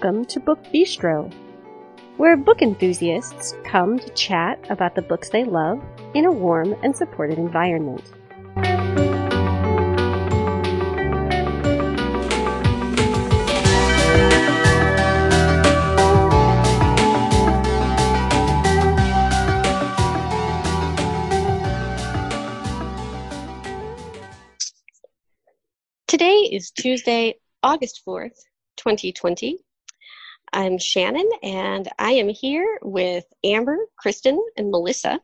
Welcome to Book Bistro, where book enthusiasts come to chat about the books they love in a warm and supportive environment. Today is Tuesday, August 4th, 2020. I'm Shannon, and I am here with Amber, Kristen, and Melissa.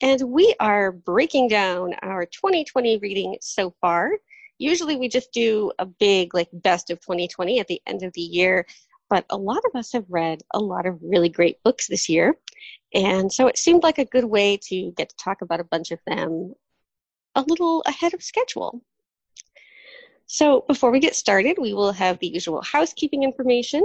And we are breaking down our 2020 reading so far. Usually we just do a big, like, best of 2020 at the end of the year, but a lot of us have read a lot of really great books this year. And so it seemed like a good way to get to talk about a bunch of them a little ahead of schedule. So before we get started, we will have the usual housekeeping information.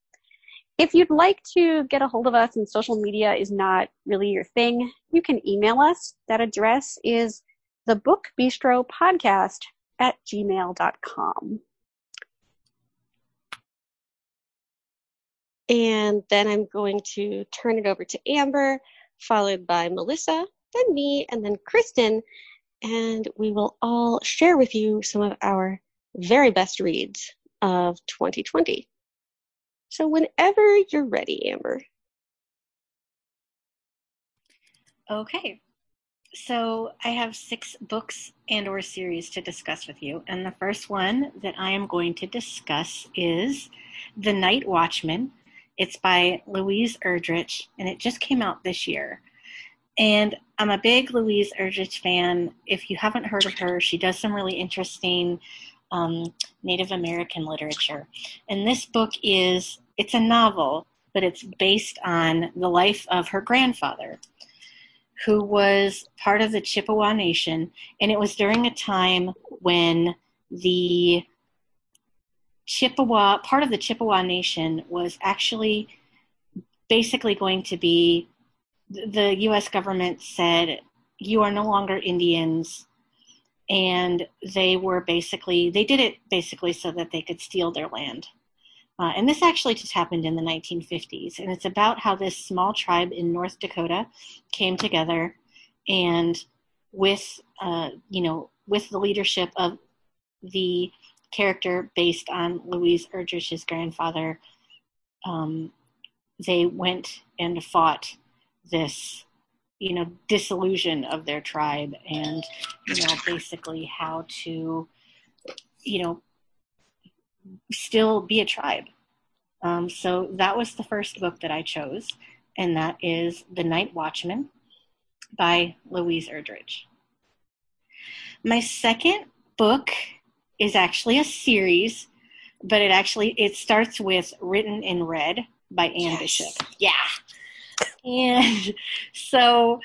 If you'd like to get a hold of us and social media is not really your thing, you can email us. That address is the book bistro podcast at gmail.com. And then I'm going to turn it over to Amber, followed by Melissa, then me, and then Kristen and we will all share with you some of our very best reads of 2020. So, whenever you're ready, Amber. Okay. So, I have six books and or series to discuss with you. And the first one that I am going to discuss is The Night Watchman. It's by Louise Erdrich, and it just came out this year. And I'm a big Louise Erdrich fan. If you haven't heard of her, she does some really interesting um, Native American literature. And this book is, it's a novel, but it's based on the life of her grandfather, who was part of the Chippewa Nation. And it was during a time when the Chippewa, part of the Chippewa Nation was actually basically going to be the U.S. government said, "You are no longer Indians," and they were basically they did it basically so that they could steal their land. Uh, and this actually just happened in the 1950s, and it's about how this small tribe in North Dakota came together, and with uh, you know with the leadership of the character based on Louise Erdrich's grandfather, um, they went and fought this you know disillusion of their tribe and you know basically how to you know still be a tribe. Um, so that was the first book that i chose and that is the night watchman by louise erdrich. My second book is actually a series but it actually it starts with written in red by anne yes. bishop. Yeah and so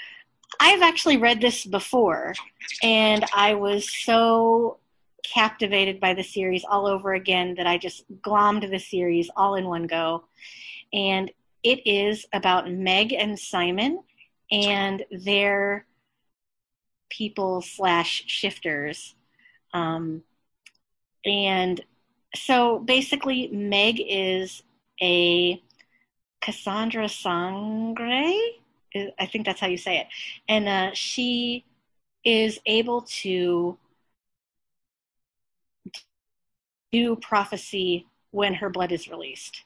I've actually read this before, and I was so captivated by the series all over again that I just glommed the series all in one go. And it is about Meg and Simon and their people slash shifters. Um, and so basically, Meg is a Cassandra Sangre. I think that's how you say it. And uh, she is able to do prophecy when her blood is released.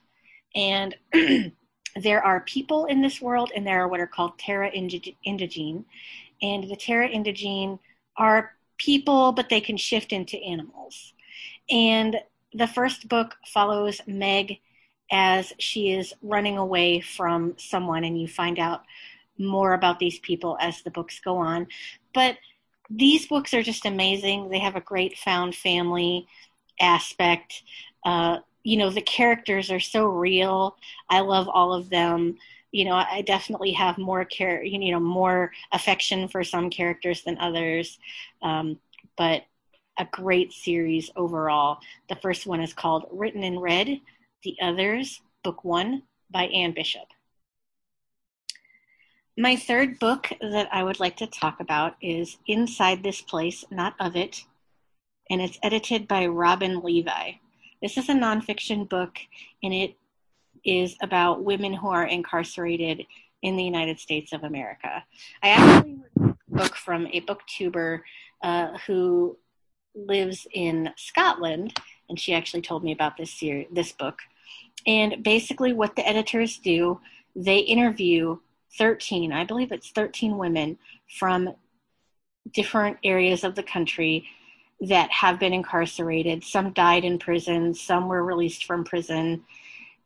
And there are people in this world, and there are what are called Terra Indigene. And the Terra Indigene are people, but they can shift into animals. And the first book follows Meg as she is running away from someone, and you find out more about these people as the books go on. But these books are just amazing. They have a great found family aspect. Uh, you know the characters are so real i love all of them you know i definitely have more care you know more affection for some characters than others um, but a great series overall the first one is called written in red the others book one by anne bishop my third book that i would like to talk about is inside this place not of it and it's edited by robin levi this is a nonfiction book, and it is about women who are incarcerated in the United States of America. I actually read a book from a booktuber uh, who lives in Scotland, and she actually told me about this series, this book. And basically, what the editors do, they interview 13, I believe it's 13 women from different areas of the country that have been incarcerated. Some died in prison, some were released from prison.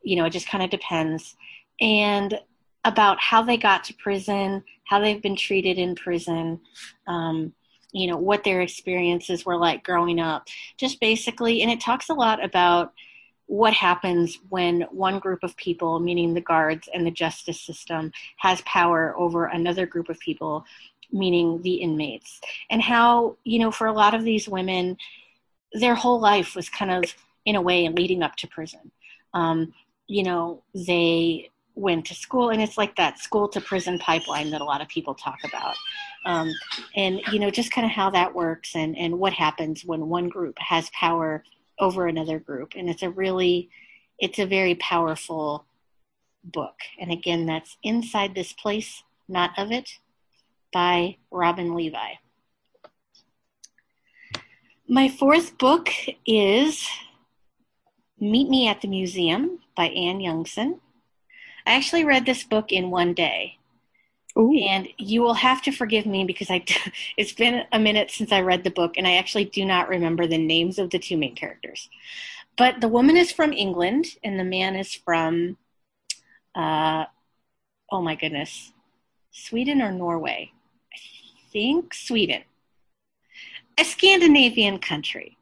You know, it just kind of depends. And about how they got to prison, how they've been treated in prison, um, you know, what their experiences were like growing up. Just basically, and it talks a lot about what happens when one group of people, meaning the guards and the justice system, has power over another group of people meaning the inmates, and how, you know, for a lot of these women, their whole life was kind of, in a way, leading up to prison. Um, you know, they went to school, and it's like that school to prison pipeline that a lot of people talk about. Um, and, you know, just kind of how that works and, and what happens when one group has power over another group. And it's a really, it's a very powerful book. And again, that's inside this place, not of it by Robin Levi. My fourth book is Meet Me at the Museum by Anne Youngson. I actually read this book in one day. Ooh. And you will have to forgive me because I it's been a minute since I read the book and I actually do not remember the names of the two main characters. But the woman is from England and the man is from uh, oh my goodness. Sweden or Norway? I think Sweden, a Scandinavian country.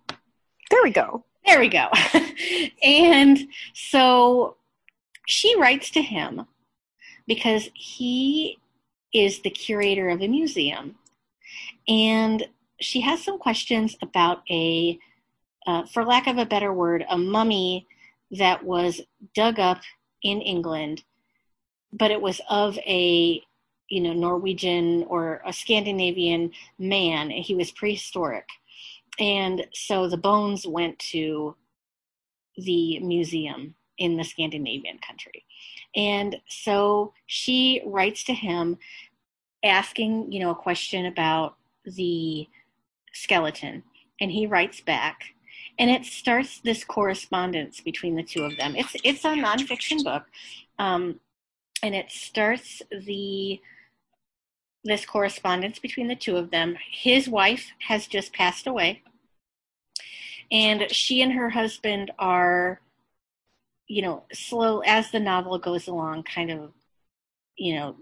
There we go. There we go. and so she writes to him because he is the curator of a museum. And she has some questions about a, uh, for lack of a better word, a mummy that was dug up in England, but it was of a you know Norwegian or a Scandinavian man. He was prehistoric, and so the bones went to the museum in the Scandinavian country, and so she writes to him asking you know a question about the skeleton, and he writes back. And it starts this correspondence between the two of them. It's it's a nonfiction book, um, and it starts the this correspondence between the two of them. His wife has just passed away, and she and her husband are, you know, slow as the novel goes along, kind of, you know,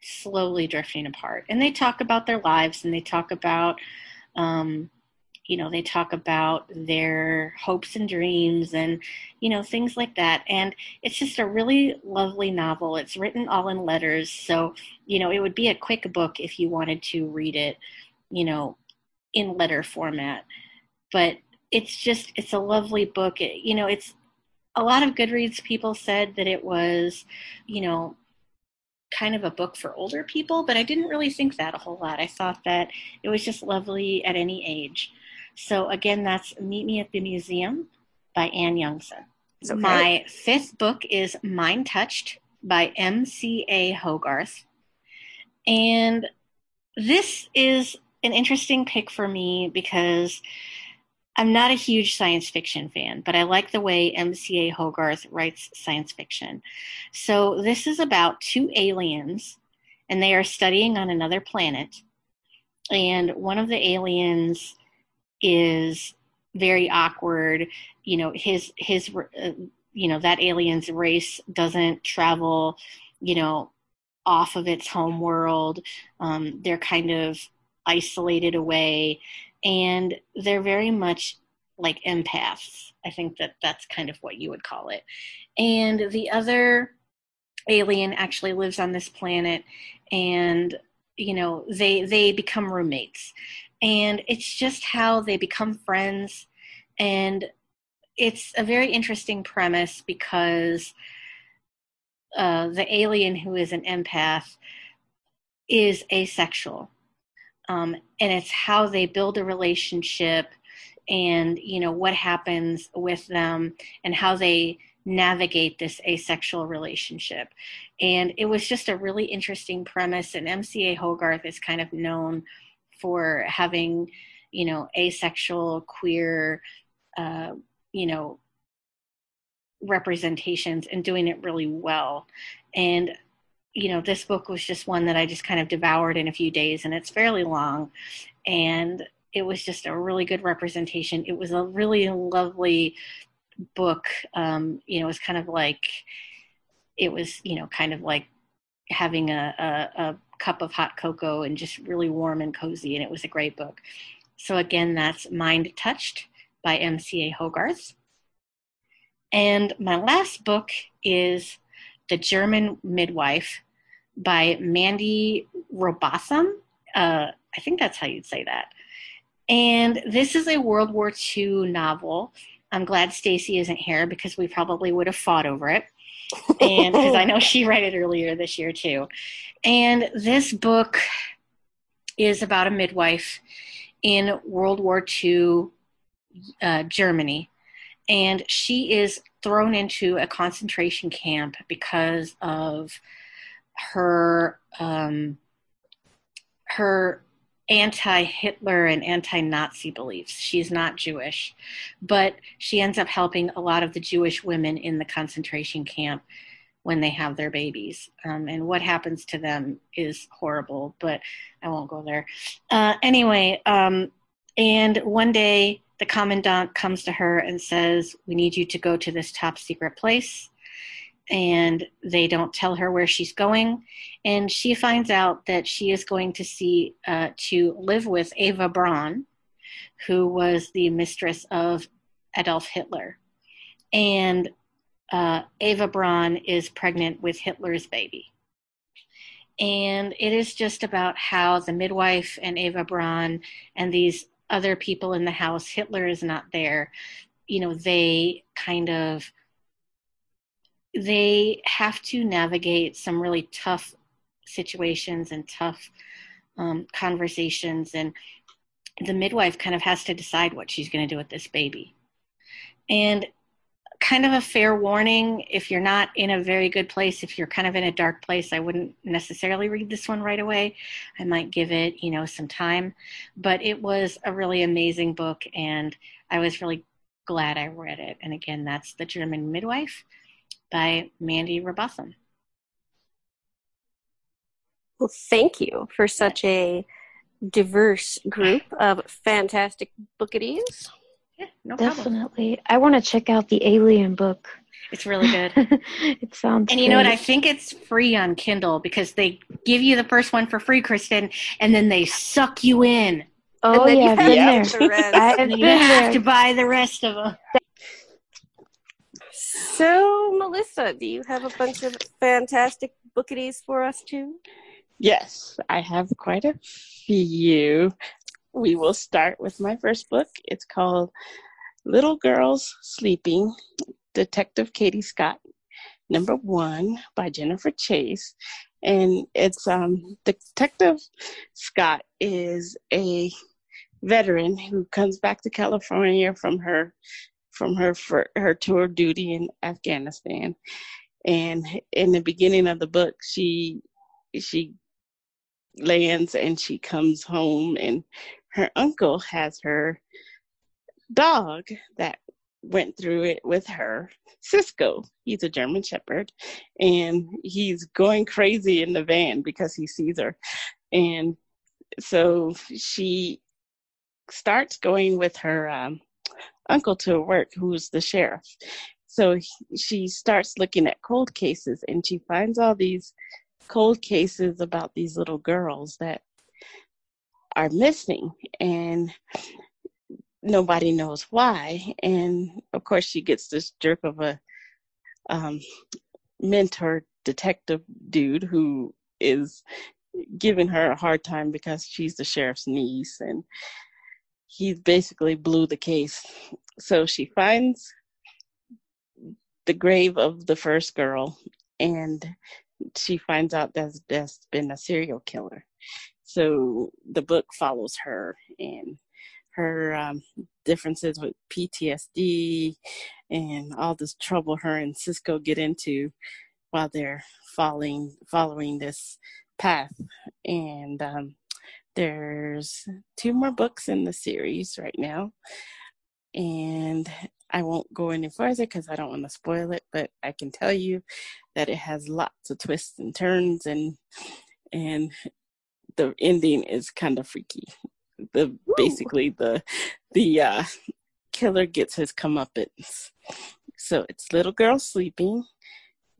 slowly drifting apart. And they talk about their lives and they talk about, um, you know they talk about their hopes and dreams and you know things like that. And it's just a really lovely novel. It's written all in letters. So you know it would be a quick book if you wanted to read it you know in letter format. But it's just it's a lovely book. It, you know it's a lot of goodreads people said that it was you know kind of a book for older people, but I didn't really think that a whole lot. I thought that it was just lovely at any age. So again, that's Meet Me at the Museum by Anne Youngson. Okay. My fifth book is Mind Touched by M.C.A. Hogarth. And this is an interesting pick for me because I'm not a huge science fiction fan, but I like the way M.C.A. Hogarth writes science fiction. So this is about two aliens, and they are studying on another planet. And one of the aliens is very awkward. You know, his his uh, you know that alien's race doesn't travel, you know, off of its home world. Um, they're kind of isolated away, and they're very much like empaths. I think that that's kind of what you would call it. And the other alien actually lives on this planet and you know they they become roommates and it's just how they become friends and it's a very interesting premise because uh, the alien who is an empath is asexual um, and it's how they build a relationship and you know what happens with them and how they navigate this asexual relationship. And it was just a really interesting premise and mca hogarth is kind of known for having you know asexual queer uh, you know representations and doing it really well. And you know this book was just one that i just kind of devoured in a few days and it's fairly long. And it was just a really good representation. It was a really lovely book. Um, you know it was kind of like it was you know kind of like having a, a, a cup of hot cocoa and just really warm and cozy and it was a great book. So again that's mind touched by mca hogarth. And my last book is The German Midwife by Mandy Robotham. Uh, I think that's how you'd say that. And this is a World War II novel. I'm glad Stacy isn't here because we probably would have fought over it. and because I know she read it earlier this year too. And this book is about a midwife in World War II uh, Germany and she is thrown into a concentration camp because of her um, her anti-Hitler and anti-Nazi beliefs. She's not Jewish, but she ends up helping a lot of the Jewish women in the concentration camp when they have their babies. Um, and what happens to them is horrible, but I won't go there. Uh, anyway, um, and one day the commandant comes to her and says, We need you to go to this top secret place. And they don't tell her where she's going. And she finds out that she is going to see, uh, to live with Eva Braun, who was the mistress of Adolf Hitler. And uh, Eva Braun is pregnant with Hitler's baby. And it is just about how the midwife and Eva Braun and these other people in the house, Hitler is not there, you know, they kind of they have to navigate some really tough situations and tough um, conversations and the midwife kind of has to decide what she's going to do with this baby. And kind of a fair warning. If you're not in a very good place if you're kind of in a dark place i wouldn't necessarily read this one right away. I might give it you know some time. But it was a really amazing book and i was really glad i read it. And again that's the german midwife by mandy robotham well thank you for such a diverse group of fantastic bookadies yeah, no Definitely. Problem. I want to check out the Alien book. It's really good. it sounds. And you know what? I think it's free on Kindle because they give you the first one for free, Kristen, and then they suck you in. Oh yeah, I've been there. The I've been you have there. to buy the rest of them. So, Melissa, do you have a bunch of fantastic bookadies for us too? Yes, I have quite a few we will start with my first book. It's called Little Girls Sleeping, Detective Katie Scott, number one by Jennifer Chase. And it's um, Detective Scott is a veteran who comes back to California from her from her her tour duty in Afghanistan. And in the beginning of the book, she she lands and she comes home and her uncle has her dog that went through it with her, Cisco. He's a German Shepherd, and he's going crazy in the van because he sees her. And so she starts going with her um, uncle to work, who's the sheriff. So she starts looking at cold cases, and she finds all these cold cases about these little girls that are missing and nobody knows why. And of course, she gets this jerk of a um, mentor detective dude who is giving her a hard time because she's the sheriff's niece and he basically blew the case. So she finds the grave of the first girl and she finds out that there's been a serial killer. So the book follows her and her um, differences with PTSD and all this trouble her and Cisco get into while they're following following this path. And um, there's two more books in the series right now, and I won't go any further because I don't want to spoil it. But I can tell you that it has lots of twists and turns, and and the ending is kind of freaky. The Woo. basically the the uh, killer gets his comeuppance. So it's Little Girl Sleeping,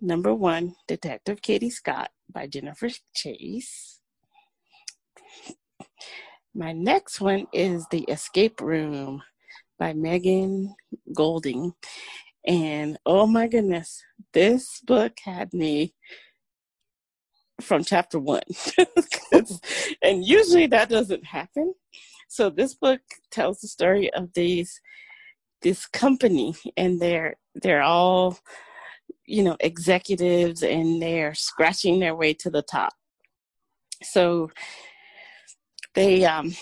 number one, Detective Katie Scott by Jennifer Chase. My next one is The Escape Room by Megan Goldin. And oh my goodness, this book had me from chapter one. and usually that doesn't happen. So this book tells the story of these this company and they're they're all you know executives and they're scratching their way to the top so they um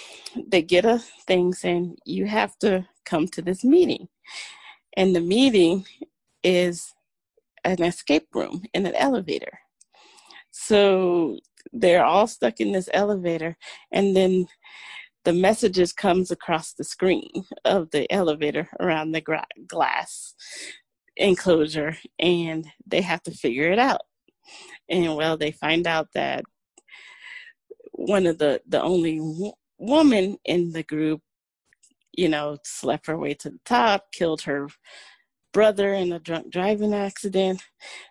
they get a thing saying you have to come to this meeting and the meeting is an escape room in an elevator so they're all stuck in this elevator and then the messages comes across the screen of the elevator around the gra- glass enclosure and they have to figure it out. And well they find out that one of the the only w- woman in the group you know slept her way to the top killed her brother in a drunk driving accident.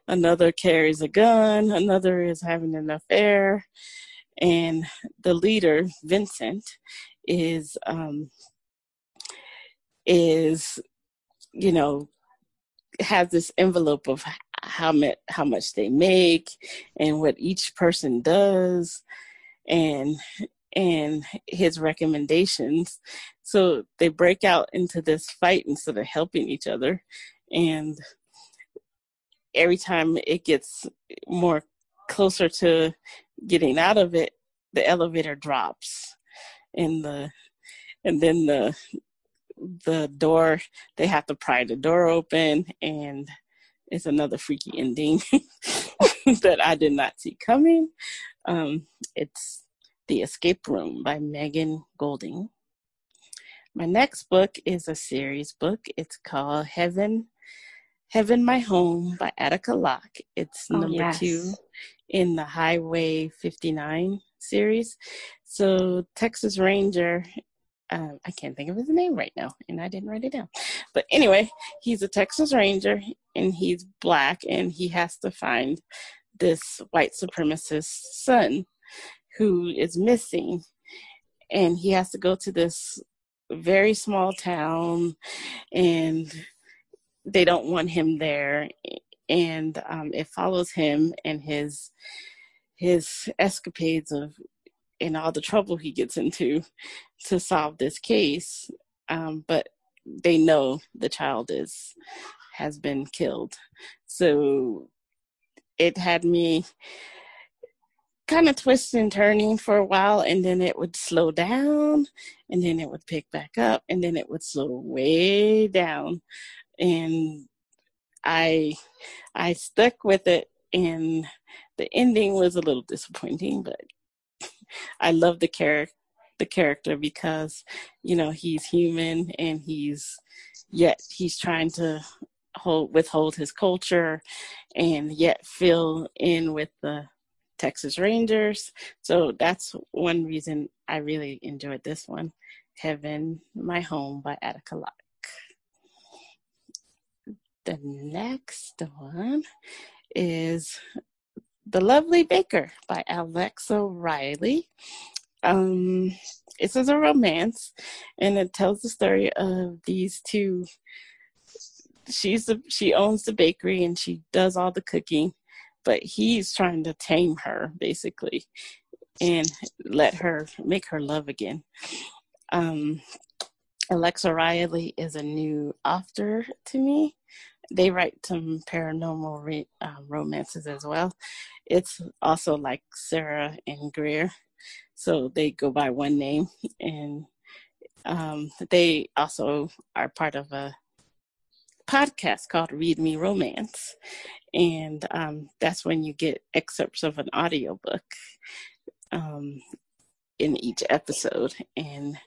Another carries a gun. Another is having an affair and the leader Vincent is um, is you know has this envelope of how much how much they make and what each person does and and his recommendations. So they break out into this fight instead of helping each other and every time it gets more closer to getting out of it, the elevator drops, and the and then the the door they have to pry the door open, and it's another freaky ending that I did not see coming. Um, it's The Escape Room by Megan Goldin. My next book is a series book. It's called Heaven Heaven My Home by Attica Locke. It's oh, number yes. two in the Highway 59 series. So Texas Ranger, uh, I can't think of his name right now, and I didn't write it down. But anyway, he's a Texas Ranger, and he's black, and he has to find this white supremacist son who is missing, and he has to go to this very small town, and they don't want him there. And um, it follows him and his his escapades of and all the trouble he gets into to solve this case. Um, but they know the child is has been killed. So it had me kind of twisting and turning for a while and then it would slow down and then it would pick back up and then it would slow way down and I I stuck with it and the ending was a little disappointing, but I love the character the character because you know he's human and he's yet he's trying to hold withhold his culture and yet fill in with the Texas Rangers. So that's one reason I really enjoyed this one. Heaven, My Home by Attica Locke. The next one is The Lovely Baker by Alexa Riley. Um, this is a romance, and it tells the story of these two. She's the she owns the bakery and she does all the cooking, but he's trying to tame her basically, and let her make her love again. Um, Alexa Riley is a new author to me. They write some paranormal re- uh, romances as well. It's also like Sarah and Greer, so they go by one name, and um, they also are part of a podcast called Read Me Romance, and um, that's when you get excerpts of an audiobook um, in each episode, and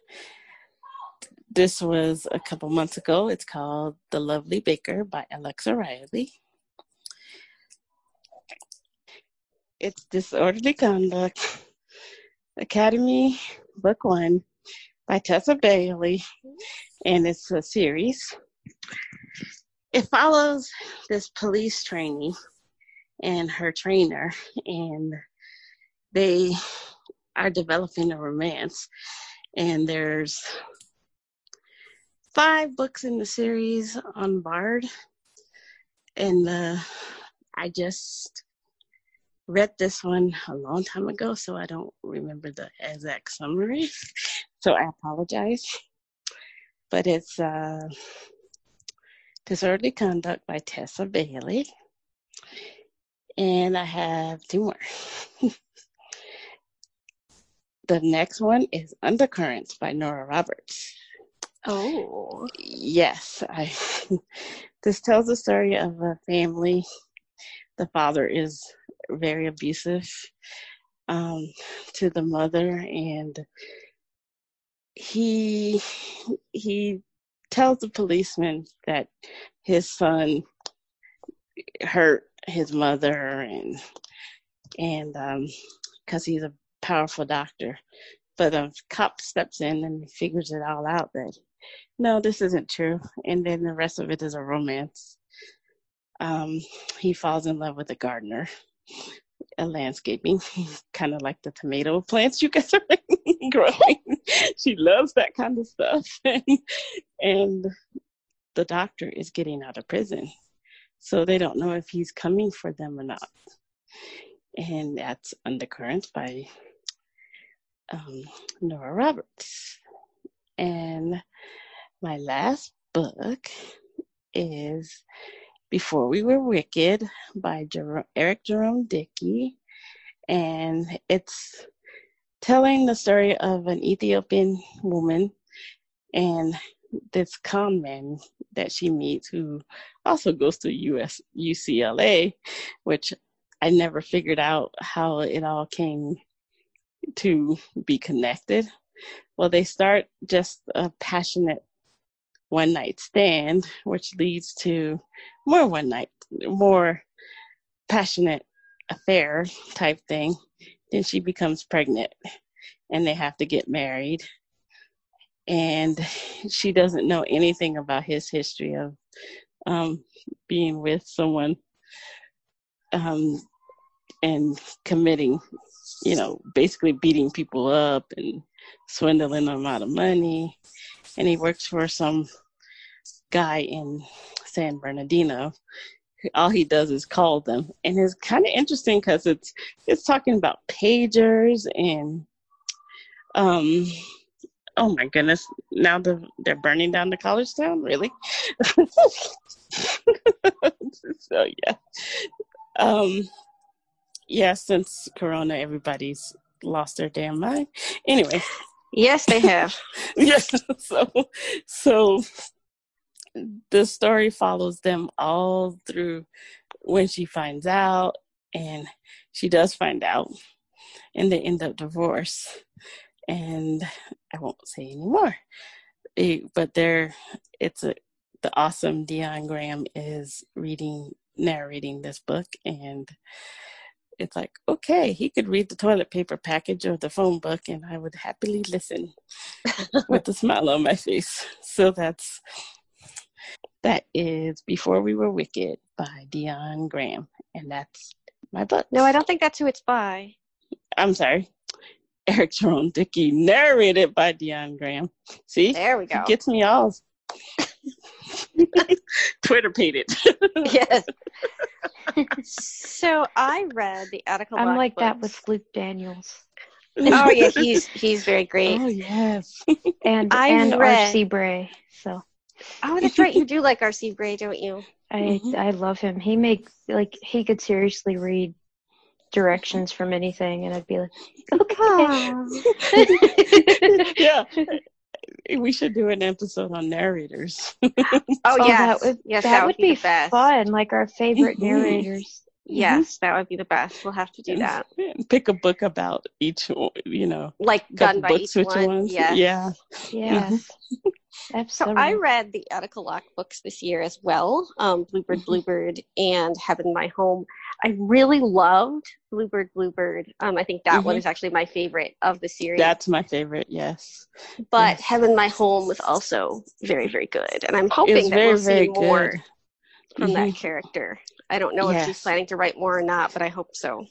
this was a couple months ago. It's called The Lovely Baker by Alexa Riley. It's Disorderly Conduct, Academy Book One by Tessa Bailey, and it's a series. It follows this police trainee and her trainer, and they are developing a romance. And there's five books in the series on Bard, and uh, I just read this one a long time ago, so I don't remember the exact summary. So I apologize. But it's uh, Disorderly Conduct by Tessa Bailey. And I have two more. the next one is Undercurrents by Nora Roberts. Oh. Yes. I this tells the story of a family. The father is very abusive um, to the mother and he he tells the policeman that his son hurt his mother and and um because he's a powerful doctor but a cop steps in and figures it all out that no, this isn't true. And then the rest of it is a romance. Um, he falls in love with a gardener, a landscaping, kind of like the tomato plants you guys are growing. she loves that kind of stuff. and the doctor is getting out of prison. So they don't know if he's coming for them or not. And that's Undercurrents by um, Nora Roberts. And my last book is Before We Were Wicked by Jer- Eric Jerome Dickey. And it's telling the story of an Ethiopian woman and this con man that she meets who also goes to US UCLA, which I never figured out how it all came to be connected. Well, they start just a passionate one night stand, which leads to more one night, more passionate affair type thing. Then she becomes pregnant and they have to get married. And she doesn't know anything about his history of um, being with someone um, and committing, you know, basically beating people up and swindling them out of money and he works for some guy in San Bernardino. All he does is call them, and it's kind of interesting because it's it's talking about pagers and um oh my goodness. Now the, they're burning down the college town? Really? So yeah. Um yeah since corona everybody's lost their damn mind. Anyway Yes, they have. yes. So, so the story follows them all through when she finds out, and she does find out, and they end up divorced. And I won't say anymore. It, but there, it's a the awesome Dion Graham is reading narrating this book and it's like, okay, he could read the toilet paper package or the phone book, and I would happily listen with a smile on my face. So that's that is Before We Were Wicked by Dion Graham, and that's my book. No, I don't think that's who it's by. I'm sorry. Eric Jerome Dickey, narrated by Dion Graham. See? There we go. He gets me all Twitter pated. yes. so I read the Attica I'm like books. that with Luke Daniels. oh yeah, he's he's very great. Oh yes. And I and read- R.C. Bray. So Oh, that's right. You do like R.C. Bray, don't you? I Mhm. I love him. He makes like he could seriously read directions from anything, and I'd be like, okay. yeah. We should do an episode on narrators. Oh, Oh, yes. that would yes, that, would be, the best. fun. Like our favorite Mhm. narrators. Yes, that would be the best. We'll have to do that. Pick a book about each, you know, Like done by books each one. ones. Yes. Yeah. Yes, So. I read the Attica Locke books this year as well, um, Bluebird Bluebird and Heaven My Home. I really loved Bluebird Bluebird. Um, I think that one Mhm. is actually my favorite of the series. That's my favorite, yes. but yes. Heaven My Home was also very, very good. And I'm hoping that very, we'll very see more good. From that Mhm. character. I don't know if she's planning to write more or not, but I hope so.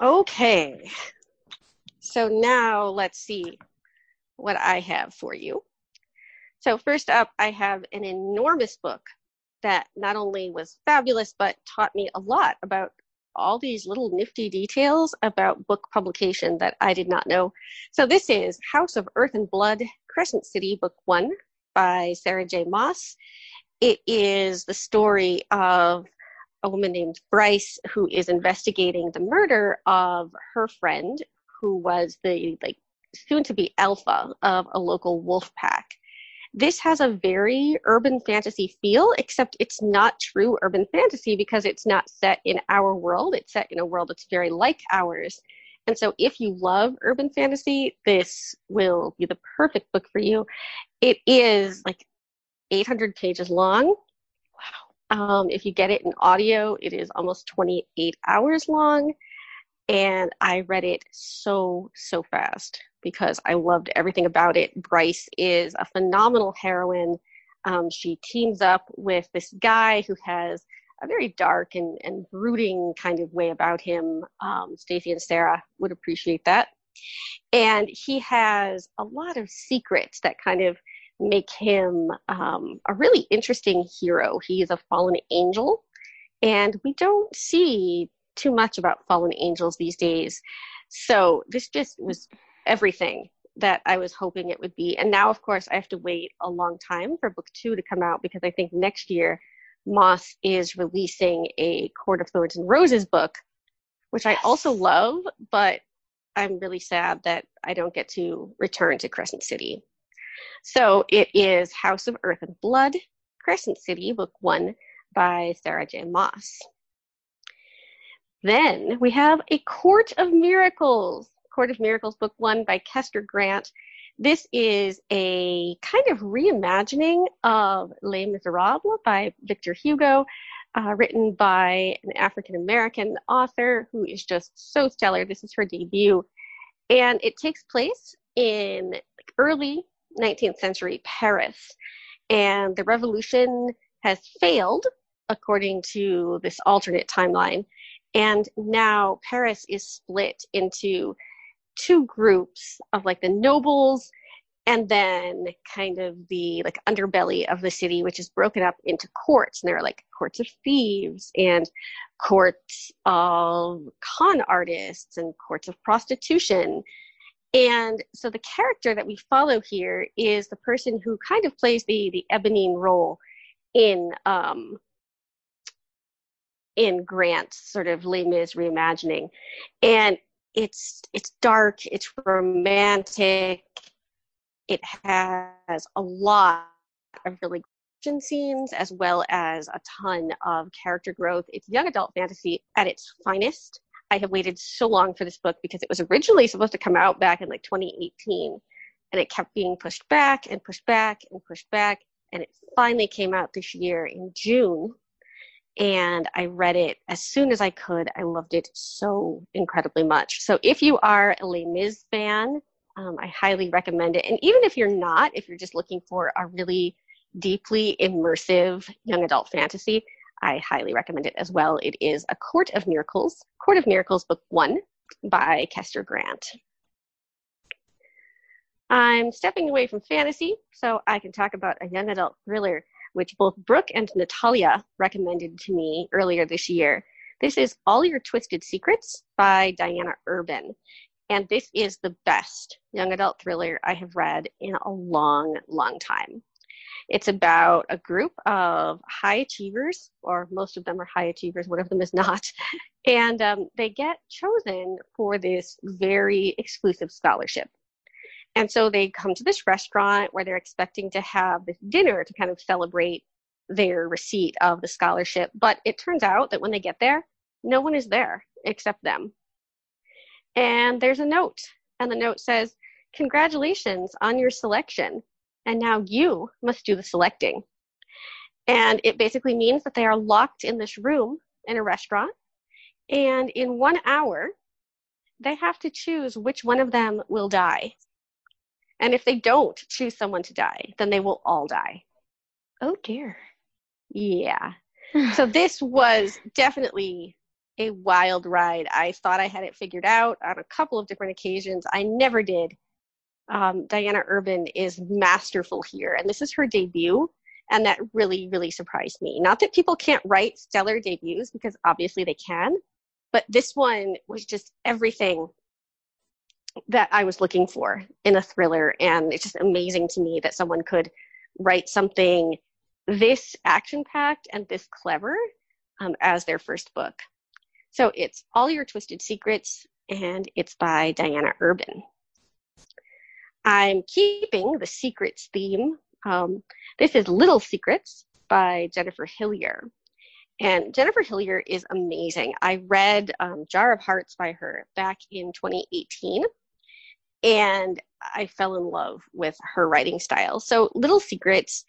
Okay. So now let's see what I have for you. So, first up, I have an enormous book that not only was fabulous, but taught me a lot about all these little nifty details about book publication that I did not know. So, this is House of Earth and Blood, Crescent City, Book One by Sarah J. Maas. It is the story of a woman named Bryce who is investigating the murder of her friend who was the like soon to be alpha of a local wolf pack. This has a very urban fantasy feel, except it's not true urban fantasy because it's not set in our world. It's set in a world that's very like ours. And so, if you love urban fantasy, this will be the perfect book for you. It is like 800 pages long. Um, if you get it in audio, it is almost 28 hours long. And I read it so, so fast because I loved everything about it. Bryce is a phenomenal heroine. Um, she teams up with this guy who has a very dark and, and brooding kind of way about him. Um, Stacey and Sarah would appreciate that. And he has a lot of secrets that kind of make him um, a really interesting hero. He is a fallen angel, and we don't see too much about fallen angels these days. So this just was everything that I was hoping it would be. And now, of course, I have to wait a long time for book two to come out because I think next year Maas is releasing a Court of Thorns and Roses book, which I also love, but I'm really sad that I don't get to return to Crescent City. So it is House of Earth and Blood, Crescent City, book one by Sarah J. Maas. Then we have A Court of Miracles, Court of Miracles, book one by Kester Grant. This is a kind of reimagining of Les Miserables by Victor Hugo, uh, written by an African American author who is just so stellar. This is her debut. And it takes place in early 19th century Paris. And the revolution has failed, according to this alternate timeline. And now Paris is split into two groups of like the nobles and then kind of the like underbelly of the city which is broken up into courts and there are like courts of thieves and courts of con artists and courts of prostitution and so the character that we follow here is the person who kind of plays the the Eponine role in um, in Grant's sort of Les Mis reimagining, and it's it's dark, it's romantic, it has a lot of really action scenes as well as a ton of character growth. It's young adult fantasy at its finest. I have waited so long for this book because it was originally supposed to come out back in like 2018 and it kept being pushed back and pushed back and pushed back and it finally came out this year in June and I read it as soon as I could. I loved it so incredibly much. So if you are a Les Mis fan, um, I highly recommend it. And even if you're not, if you're just looking for a really deeply immersive young adult fantasy, I highly recommend it as well. It is A Court of Miracles, Court of Miracles, Book One by Kester Grant. I'm stepping away from fantasy so I can talk about a young adult thriller which both Brooke and Natalia recommended to me earlier this year. This is All Your Twisted Secrets by Diana Urban. And this is the best young adult thriller I have read in a long, long time. It's about a group of high achievers, or most of them are high achievers, one of them is not. And um, they get chosen for this very exclusive scholarship. And so they come to this restaurant where they're expecting to have this dinner to kind of celebrate their receipt of the scholarship. But it turns out that when they get there, no one is there except them. And there's a note, and the note says, Congratulations on your selection. And now you must do the selecting. And it basically means that they are locked in this room in a restaurant. And in one hour, they have to choose which one of them will die. And if they don't choose someone to die, then they will all die. Oh dear. Yeah. so this was definitely a wild ride. I thought I had it figured out on a couple of different occasions. I never did. Um, Diana Urban is masterful here, and this is her debut, and that really, really surprised me. Not that people can't write stellar debuts, because obviously they can, but this one was just everything that I was looking for in a thriller. And it's just amazing to me that someone could write something this action packed and this clever um, as their first book. So it's All Your Twisted Secrets, and it's by Diana Urban. I'm keeping the secrets theme. Um, this is Little Secrets by Jennifer Hillier. And Jennifer Hillier is amazing. I read um, Jar of Hearts by her back in 2018 and I fell in love with her writing style. So, Little Secrets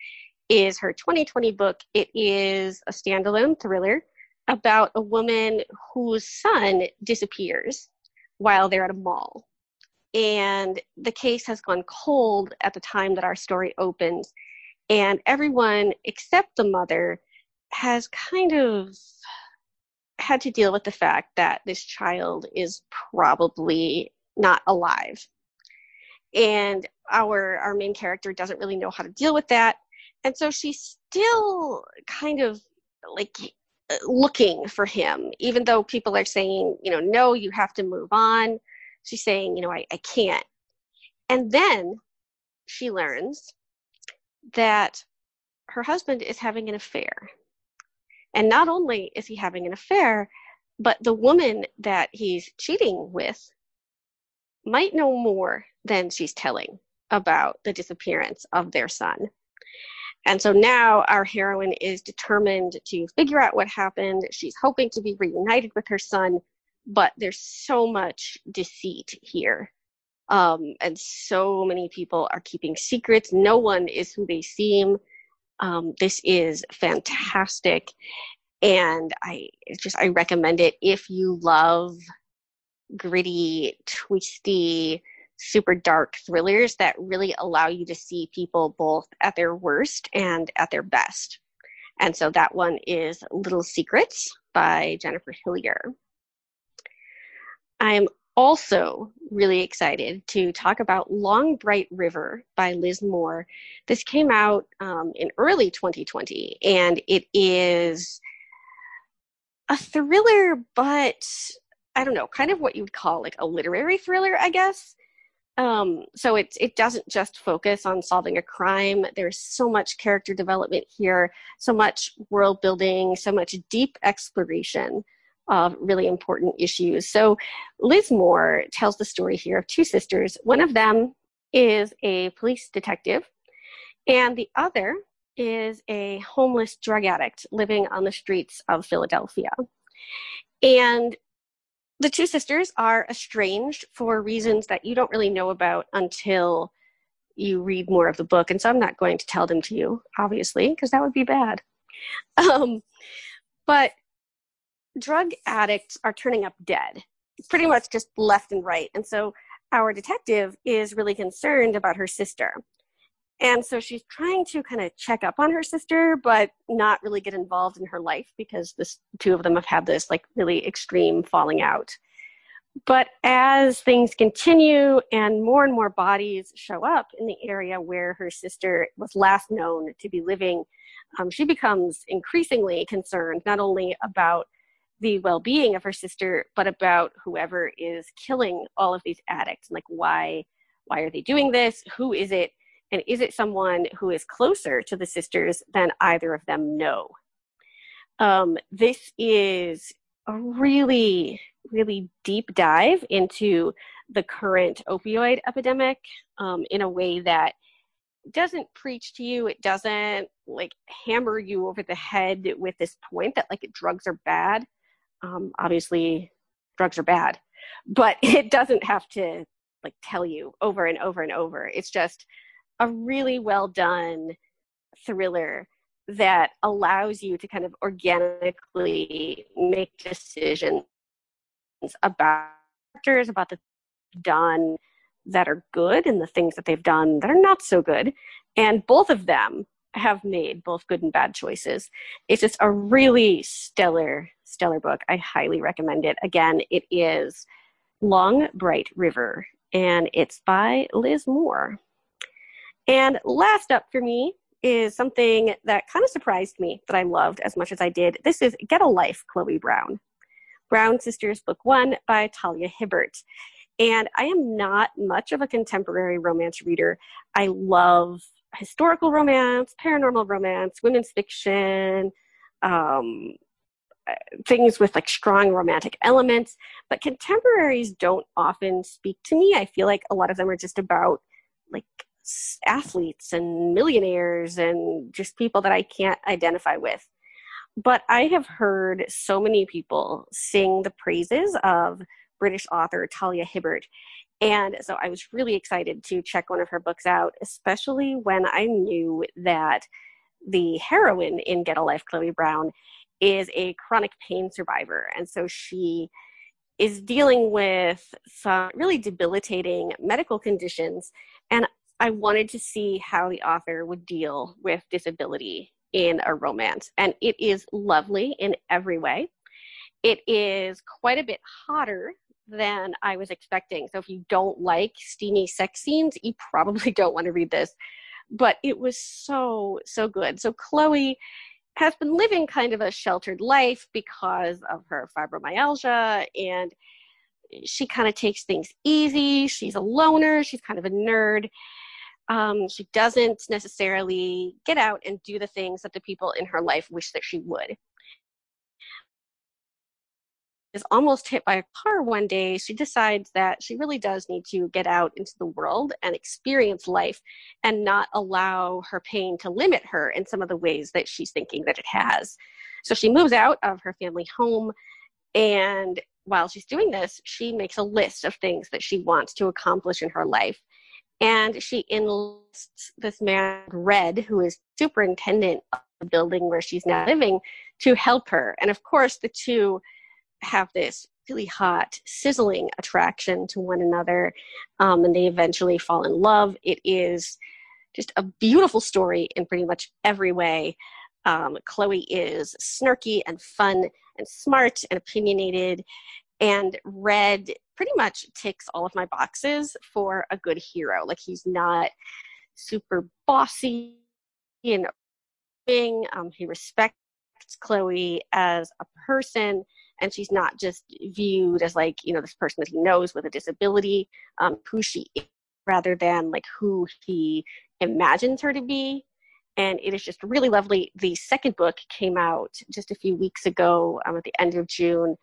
is her 2020 book. It is a standalone thriller about a woman whose son disappears while they're at a mall. And the case has gone cold at the time that our story opens. And everyone except the mother has kind of had to deal with the fact that this child is probably not alive. And our our main character doesn't really know how to deal with that. And so she's still kind of like looking for him even though people are saying you know no you have to move on she's saying you know i, I can't and then she learns that her husband is having an affair and not only is he having an affair but the woman that he's cheating with might know more than she's telling about the disappearance of their son. And so now our heroine is determined to figure out what happened. She's hoping to be reunited with her son, but there's so much deceit here. Um, and so many people are keeping secrets. No one is who they seem. Um, this is fantastic. And I just, I recommend it if you love gritty, twisty, super dark thrillers that really allow you to see people both at their worst and at their best. And so that one is Little Secrets by Jennifer Hillier. I'm also really excited to talk about Long Bright River by Liz Moore. This came out um, in early 2020, and it is a thriller, but I don't know, kind of what you would call like a literary thriller, I guess. Um, so it it doesn't just focus on solving a crime. There's so much character development here, so much world building, so much deep exploration of really important issues. So Liz Moore tells the story here of two sisters. One of them is a police detective, and the other is a homeless drug addict living on the streets of Philadelphia. And the two sisters are estranged for reasons that you don't really know about until you read more of the book. And so I'm not going to tell them to you, obviously, because that would be bad. Um, but drug addicts are turning up dead, pretty much just left and right. And so our detective is really concerned about her sister. And so she's trying to kind of check up on her sister, but not really get involved in her life because the two of them have had this like really extreme falling out. But as things continue and more and more bodies show up in the area where her sister was last known to be living, um, she becomes increasingly concerned not only about the well-being of her sister, but about whoever is killing all of these addicts. Like, why? Why are they doing this? Who is it? And is it someone who is closer to the sisters than either of them know? Um, this is a really, really deep dive into the current opioid epidemic um, in a way that doesn't preach to you. It doesn't like hammer you over the head with this point that like drugs are bad. Um, obviously, drugs are bad, but it doesn't have to like tell you over and over and over. It's just a really well done thriller that allows you to kind of organically make decisions about characters, about the done that are good and the things that they've done that are not so good. And both of them have made both good and bad choices. It's just a really stellar, stellar book. I highly recommend it. Again, it is Long Bright River, and it's by Liz Moore. And last up for me is something that kind of surprised me that I loved as much as I did. This is Get a Life, Chloe Brown. Brown Sisters, Book One by Talia Hibbert. And I am not much of a contemporary romance reader. I love historical romance, paranormal romance, women's fiction, um, things with like strong romantic elements. But contemporaries don't often speak to me. I feel like a lot of them are just about like athletes and millionaires and just people that I can't identify with. But I have heard so many people sing the praises of British author Talia Hibbert. And so I was really excited to check one of her books out, especially when I knew that the heroine in Get a Life, Chloe Brown, is a chronic pain survivor. And so she is dealing with some really debilitating medical conditions. And I wanted to see how the author would deal with disability in a romance. And it is lovely in every way. It is quite a bit hotter than I was expecting. So if you don't like steamy sex scenes, you probably don't want to read this. But it was so, so good. So Chloe has been living kind of a sheltered life because of her fibromyalgia and she kind of takes things easy. She's a loner, she's kind of a nerd. Um, she doesn't necessarily get out and do the things that the people in her life wish that she would is almost hit by a car one day, she decides that she really does need to get out into the world and experience life and not allow her pain to limit her in some of the ways that she's thinking that it has. So she moves out of her family home and while she's doing this, she makes a list of things that she wants to accomplish in her life. And she enlists this man, Red, who is superintendent of the building where she's now living, to help her. And of course, the two have this really hot, sizzling attraction to one another, um, and they eventually fall in love. It is just a beautiful story in pretty much every way. Um, Chloe is snarky and fun and smart and opinionated, and Red pretty much ticks all of my boxes for a good hero. Like he's not super bossy and um, he respects Chloe as a person and she's not just viewed as like you know this person that he knows with a disability um, who she is rather than like who he imagines her to be. And it is just really lovely. The second book came out just a few weeks ago um, at the end of june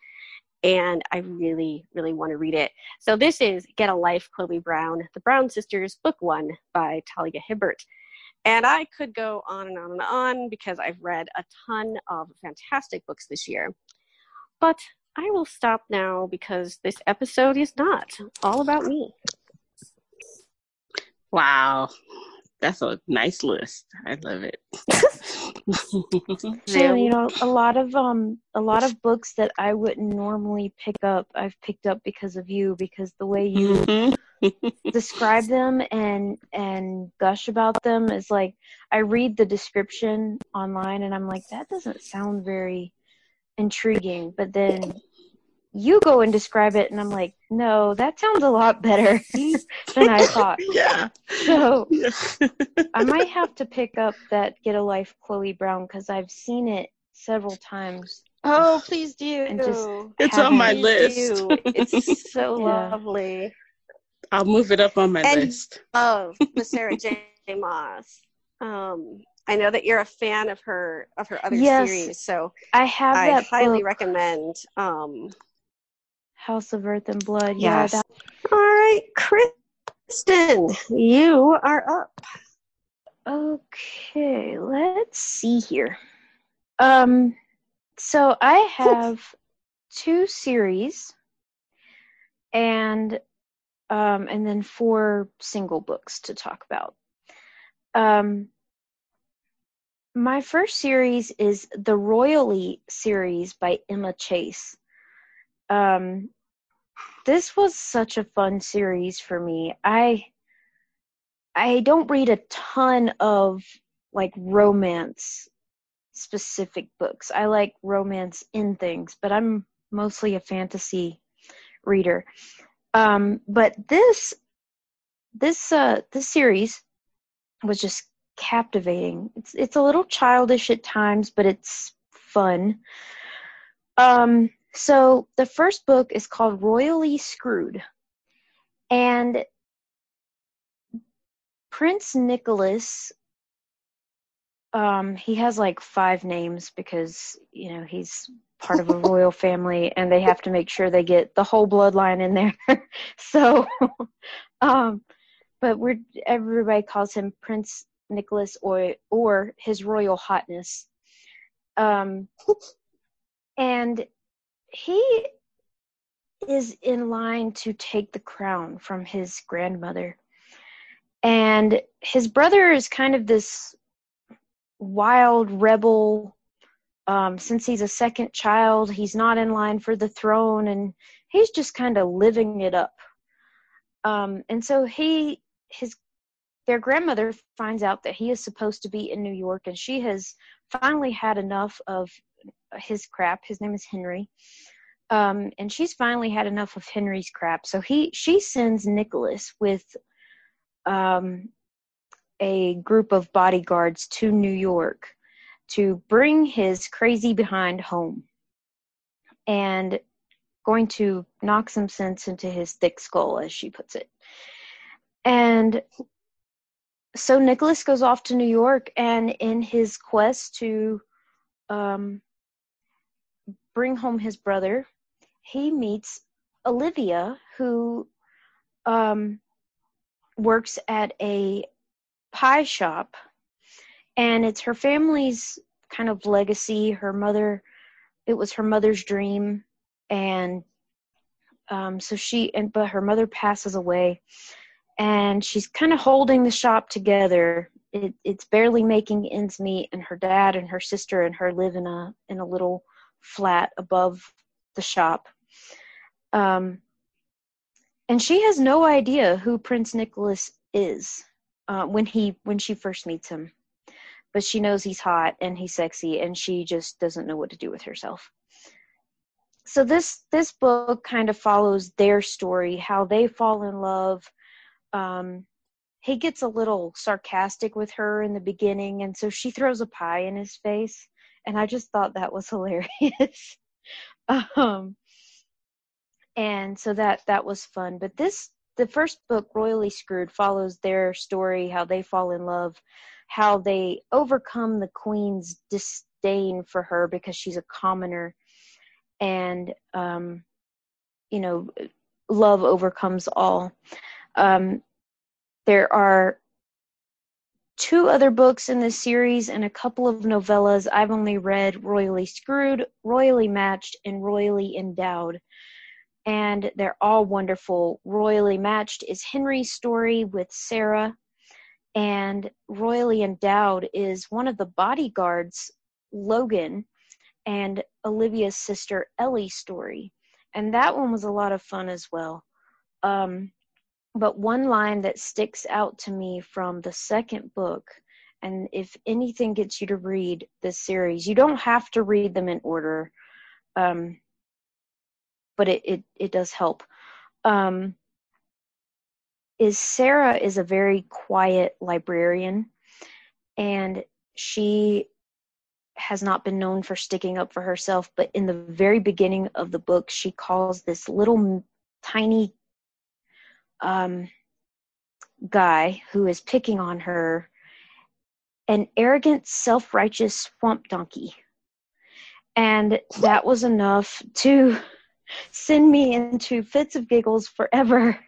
and i really really want to read it. So this is get a life chloe brown the brown sisters book one by talia hibbert. And I could go on and on and on because I've read a ton of fantastic books this year. But I will stop now because this episode is not all about me. Wow. That's a nice list. I love it. so, you know, a lot of um a lot of books that I wouldn't normally pick up, I've picked up because of you because the way you mm-hmm. describe them and and gush about them is like I read the description online and I'm like that doesn't sound very intriguing but then you go and describe it and i'm like no that sounds a lot better than i thought yeah. so Yeah. i might have to pick up that get a life chloe brown because i've seen it several times Oh, please do. And just- It's on my list. do. It's so Yeah. lovely. I'll move it up on my And- list. Love the Sarah J. Maas. Um, I know that you're a fan of her of her other Yes. series, so i have I that highly book, recommend. Um, house of earth and blood yeah yes. that, All right, Kristen, you are up. okay let's see here um so i have two series and um and then four single books to talk about um my first series is the royally series by emma chase. Um this was such a fun series for me. I i don't read a ton of like romance specific books. I like romance in things but i'm mostly a fantasy reader. Um but this this uh this series was just captivating. It's it's a little childish at times but it's fun. Um so the first book is called royally screwed. And prince nicholas um he has like five names because you know he's part of a royal family and they have to make sure they get the whole bloodline in there. So um but we're everybody calls him prince nicholas or or his royal hotness um and he is in line to take the crown from his grandmother. And his brother is kind of this wild rebel. Um, since he's a second child he's not in line for the throne and he's just kind of living it up. Um, and so he his their grandmother finds out that he is supposed to be in new york and she has finally had enough of his crap. His name is henry. Um, and she's finally had enough of henry's crap. So he she sends nicholas with um, a group of bodyguards to New York to bring his crazy behind home and going to knock some sense into his thick skull, as she puts it. And so Nicholas goes off to New York, and in his quest to um, bring home his brother, he meets Olivia, who um, works at a pie shop. And it's her family's kind of legacy. Her mother it was her mother's dream. And um, so she and but her mother passes away and she's kind of holding the shop together. It, it's barely making ends meet and her dad and her sister and her live in a in a little flat above the shop. Um, and she has no idea who prince nicholas is uh, when he when she first meets him. But she knows he's hot and he's sexy and she just doesn't know what to do with herself. So this this book kind of follows their story how they fall in love um, he gets a little sarcastic with her in the beginning and so she throws a pie in his face and i just thought that was hilarious. Um, and so that that was fun. But this the first book royally screwed follows their story how they fall in love how they overcome the queen's disdain for her because she's a commoner. And um you know love overcomes all um there are two other books in this series and a couple of novellas i've only read royally screwed royally matched and royally endowed and they're all wonderful. Royally Matched is Henry's story with Sarah, and Royally Endowed is one of the bodyguards, Logan, and Olivia's sister Ellie's story. And that one was a lot of fun as well. Um, but one line that sticks out to me from the second book, and if anything gets you to read this series, you don't have to read them in order. Um, but it, it, it does help. Um, is Sarah is a very quiet librarian, and she has not been known for sticking up for herself. But in the very beginning of the book, she calls this little tiny um, guy who is picking on her an arrogant, self righteous swamp donkey. And that was enough to send me into fits of giggles forever.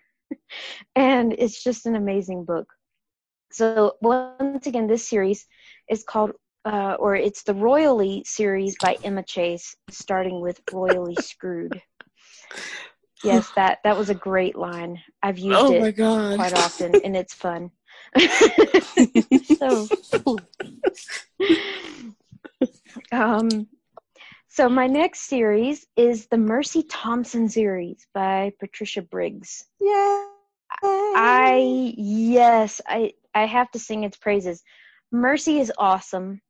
and it's just an amazing book. So, once again, this series is called, uh, or it's the Royally series by Emma Chase, starting with Royally Screwed. Yes, that that was a great line. I've used Oh it quite often, and it's fun. so, um, so my next series is the Mercy Thompson series by Patricia Briggs. Yeah. I yes, I I have to sing its praises. Mercy is awesome.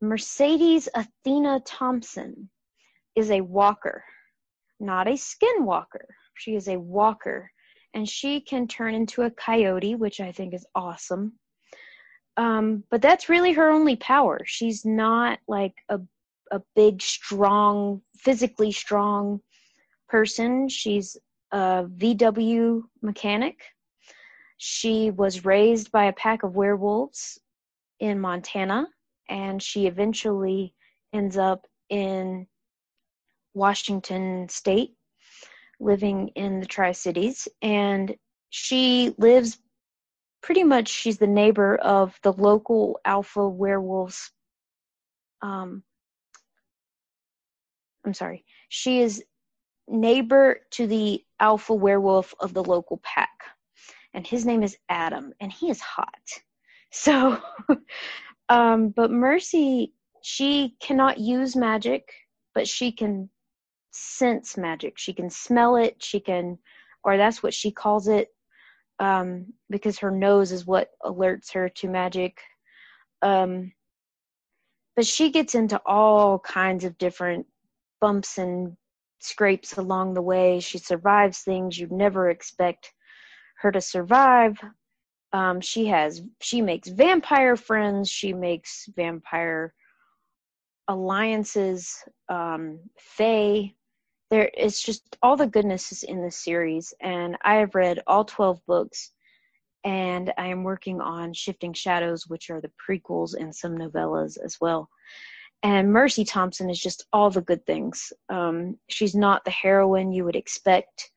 Mercedes Athena Thompson is a walker, not a skinwalker. She is a walker, and she can turn into a coyote, which I think is awesome. Um, but that's really her only power. She's not like a a big, strong, physically strong person. She's a VW mechanic. She was raised by a pack of werewolves in Montana, and she eventually ends up in Washington State, living in the Tri Cities. And she lives pretty much, she's the neighbor of the local alpha werewolves. Um, I'm sorry. She is neighbor to the alpha werewolf of the local pack. And his name is Adam, and he is hot. So, um, but Mercy, she cannot use magic, but she can sense magic. She can smell it. She can, or that's what she calls it, um, because her nose is what alerts her to magic. Um, but she gets into all kinds of different bumps and scrapes along the way. She survives things you'd never expect her to survive. Um, she has she makes vampire friends. She makes vampire alliances. Um, Fae. There, it's just all the goodness is in this series, and I have read all twelve books, and I am working on Shifting Shadows, which are the prequels and some novellas as well and Mercy Thompson is just all the good things. Um, she's not the heroine you would expect,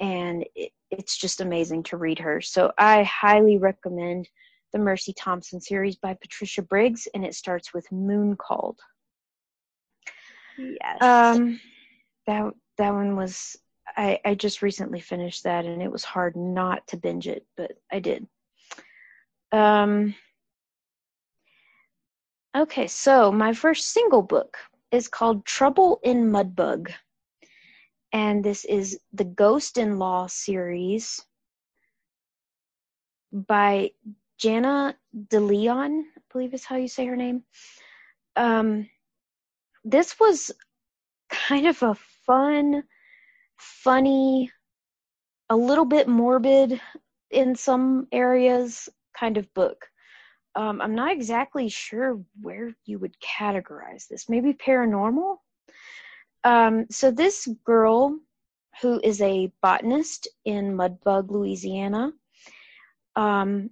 and it, it's just amazing to read her. So I highly recommend the Mercy Thompson series by Patricia Briggs, and it starts with Moon Called. Yes. Um, that that one was I I just recently finished that, and it was hard not to binge it, but I did. Um. Okay, so my first single book is called Trouble in Mudbug. And this is the Ghost in Law series by Jana DeLeon, I believe is how you say her name. Um, this was kind of a fun, funny, a little bit morbid in some areas kind of book um, I'm not exactly sure where you would categorize this. Maybe paranormal. Um, so this girl, who is a botanist in Mudbug, Louisiana, um,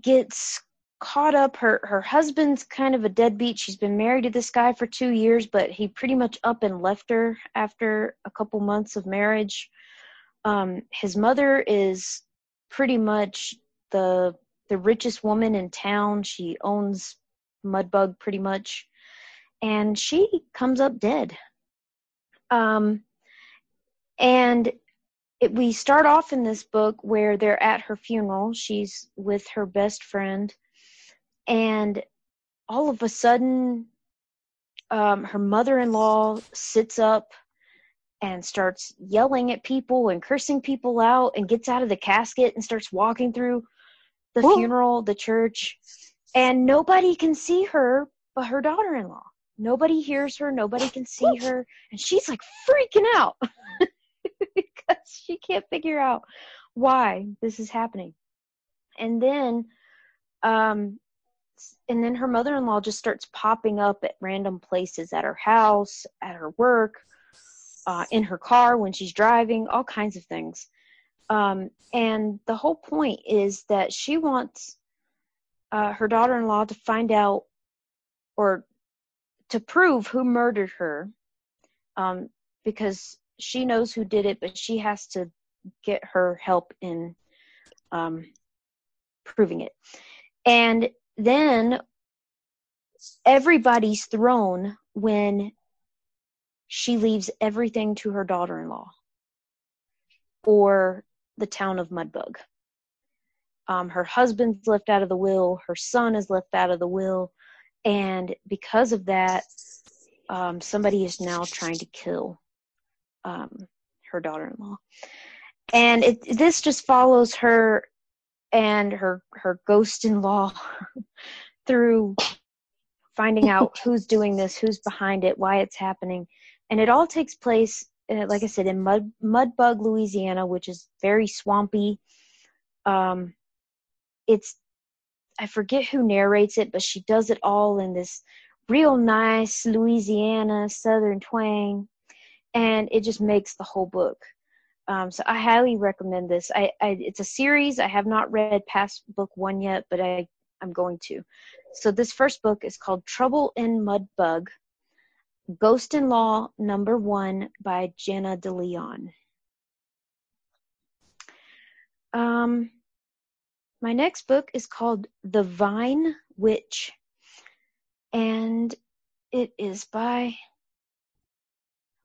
gets caught up. Her her husband's kind of a deadbeat. She's been married to this guy for two years, but he pretty much up and left her after a couple months of marriage. Um, his mother is pretty much the the richest woman in town. She owns Mudbug pretty much, and she comes up dead. Um, and it, we start off in this book where they're at her funeral. She's with her best friend, and all of a sudden, um, her mother-in-law sits up and starts yelling at people and cursing people out and gets out of the casket and starts walking through the funeral, the church, and nobody can see her but her daughter in law. nobody hears her, nobody can see her, and she's like freaking out because she can't figure out why this is happening. And then um and then her mother-in-law just starts popping up at random places at her house, at her work, uh, in her car when she's driving, all kinds of things. Um, and the whole point is that she wants uh, her daughter-in-law to find out or to prove who murdered her um, because she knows who did it but she has to get her help in um, proving it and then everybody's thrown when she leaves everything to her daughter-in-law or the town of mudbug. Um, her husband's left out of the will her son is left out of the will and because of that um, somebody is now trying to kill um, her daughter-in-law. And it, this just follows her and her her ghost-in-law through finding out who's doing this who's behind it why it's happening and it all takes place uh, like i said in mud mudbug louisiana which is very swampy um, it's I forget who narrates it, but she does it all in this real nice Louisiana Southern twang, and it just makes the whole book. Um, so I highly recommend this. I, I, it's a series. I have not read past book one yet, but I I'm going to. So this first book is called Trouble in Mudbug, Ghost in Law Number One by Jenna DeLeon. Um, my next book is called The Vine Witch, and it is by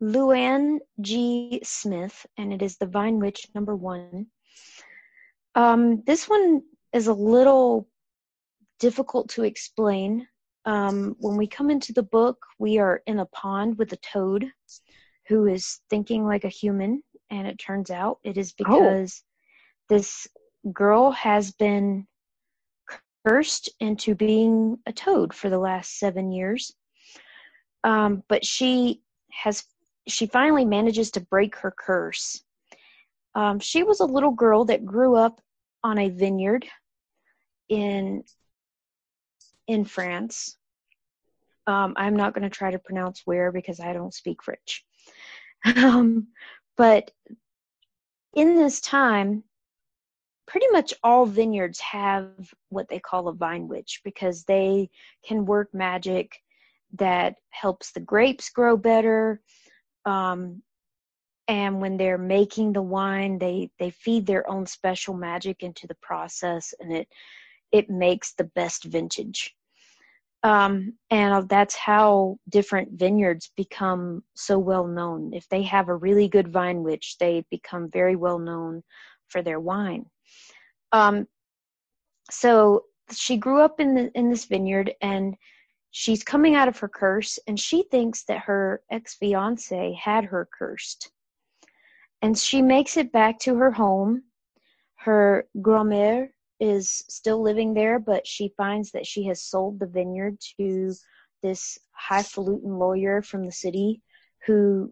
Luanne G. Smith, and it is The Vine Witch number one. Um, this one is a little difficult to explain. Um, when we come into the book, we are in a pond with a toad who is thinking like a human, and it turns out it is oh. because oh. this girl has been cursed into being a toad for the last seven years. Um, but she has she finally manages to break her curse. Um, she was a little girl that grew up on a vineyard in in France. Um, I'm not going to try to pronounce where because I don't speak French. um, but in this time, pretty much all vineyards have what they call a vine witch because they can work magic that helps the grapes grow better um, and when they're making the wine they they feed their own special magic into the process and it it makes the best vintage. Um, and that's how different vineyards become so well known. If they have a really good vine witch they become very well known for their wine. Um, so she grew up in the, in this vineyard and she's coming out of her curse and she thinks that her ex-fiance had her cursed. And she makes it back to her home. Her grand-mère is still living there but she finds that she has sold the vineyard to this highfalutin lawyer from the city who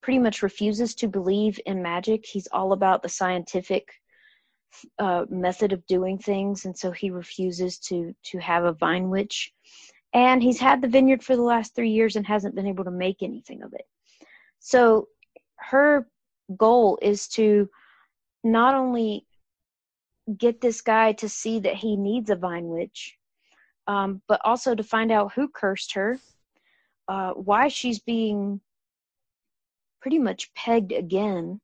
pretty much refuses to believe in magic. He's all about the scientific uh, method of doing things, and so he refuses to to have a vine witch. And he's had the vineyard for the last three years and hasn't been able to make anything of it. So her goal is to not only get this guy to see that he needs a vine witch, um, but also to find out who cursed her, uh, why she's being pretty much pegged again,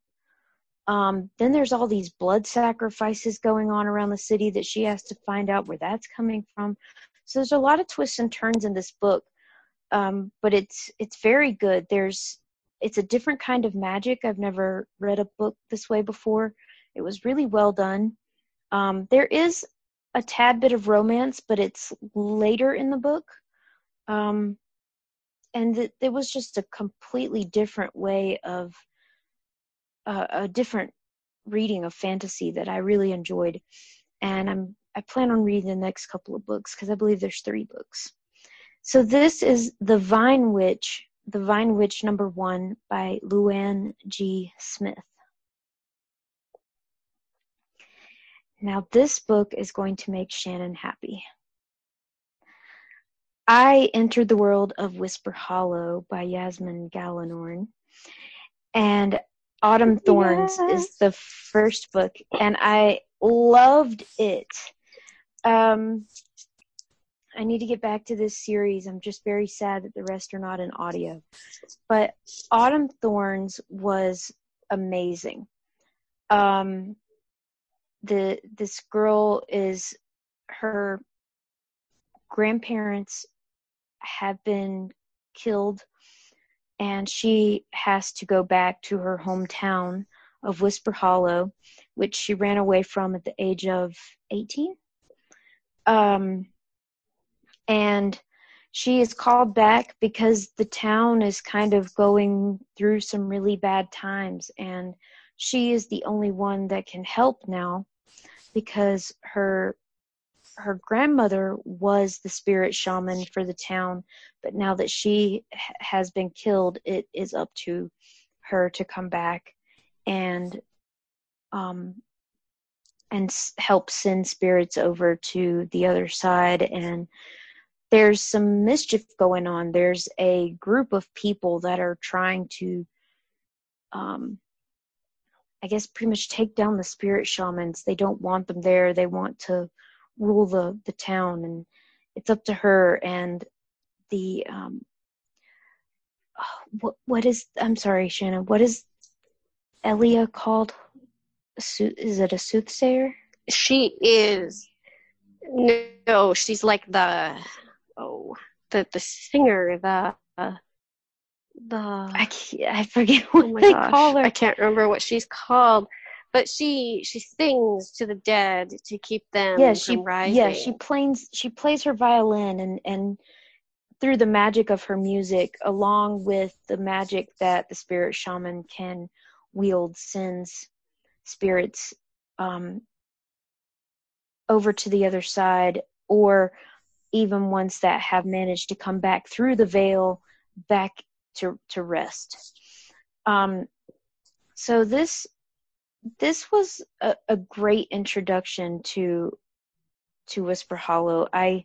um, then there's all these blood sacrifices going on around the city that she has to find out where that's coming from. So there's a lot of twists and turns in this book, um, but it's it's very good. There's it's a different kind of magic. I've never read a book this way before. It was really well done. Um, there is a tad bit of romance, but it's later in the book. Um, and it, it was just a completely different way of a, a different reading of fantasy that I really enjoyed, and I'm I plan on reading the next couple of books because I believe there's three books. So this is The Vine Witch, The Vine Witch number one by Luanne G. Smith. Now, this book is going to make Shannon happy. I entered the world of Whisper Hollow by Yasmine Galenorn, and Autumn Thorns yes. is the first book, and I loved it. Um, I need to get back to this series. I'm just very sad that the rest are not in audio. But Autumn Thorns was amazing. Um, the this girl is her grandparents have been killed and she has to go back to her hometown of Whisper Hollow, which she ran away from at the age of 18. Um, and she is called back because the town is kind of going through some really bad times, and she is the only one that can help now because her her grandmother was the spirit shaman for the town, but now that she has been killed, it is up to her to come back and um and help send spirits over to the other side and there's some mischief going on there's a group of people that are trying to um I guess pretty much take down the spirit shamans. They don't want them there. They want to rule the the town, and it's up to her and the um. What what is I'm sorry, Shannon. What is Elia called? Is it a soothsayer? She is. No, she's like the oh the the singer the. Uh, the I can't, I forget what oh they gosh, call her. I can't remember what she's called, but she she sings to the dead to keep them yeah, she, rising. Yeah, she plays she plays her violin and and through the magic of her music, along with the magic that the spirit shaman can wield, sends spirits um, over to the other side, or even ones that have managed to come back through the veil back to to rest. Um, so this this was a, a great introduction to to Whisper Hollow. I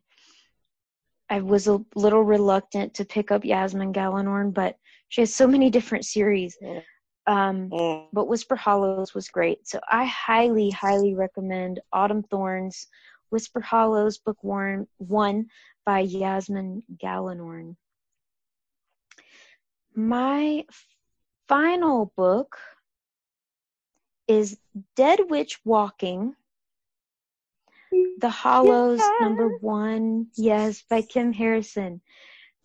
I was a little reluctant to pick up Yasmine Galenorn, but she has so many different series. Um, but Whisper Hollows was great. So I highly, highly recommend Autumn Thorns, Whisper Hollows, Book One, one by Yasmine Galenorn. My final book is Dead Witch Walking. The Hollows, number one, yes, by Kim Harrison.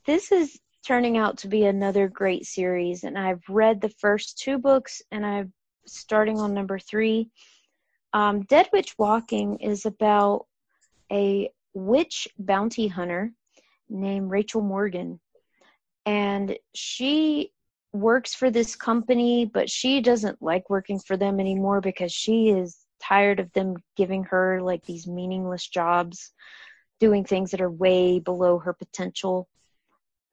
This is turning out to be another great series, and I've read the first two books, and I'm starting on number three. Um, Dead Witch Walking is about a witch bounty hunter named Rachel Morgan and she works for this company, but she doesn't like working for them anymore because she is tired of them giving her like these meaningless jobs, doing things that are way below her potential.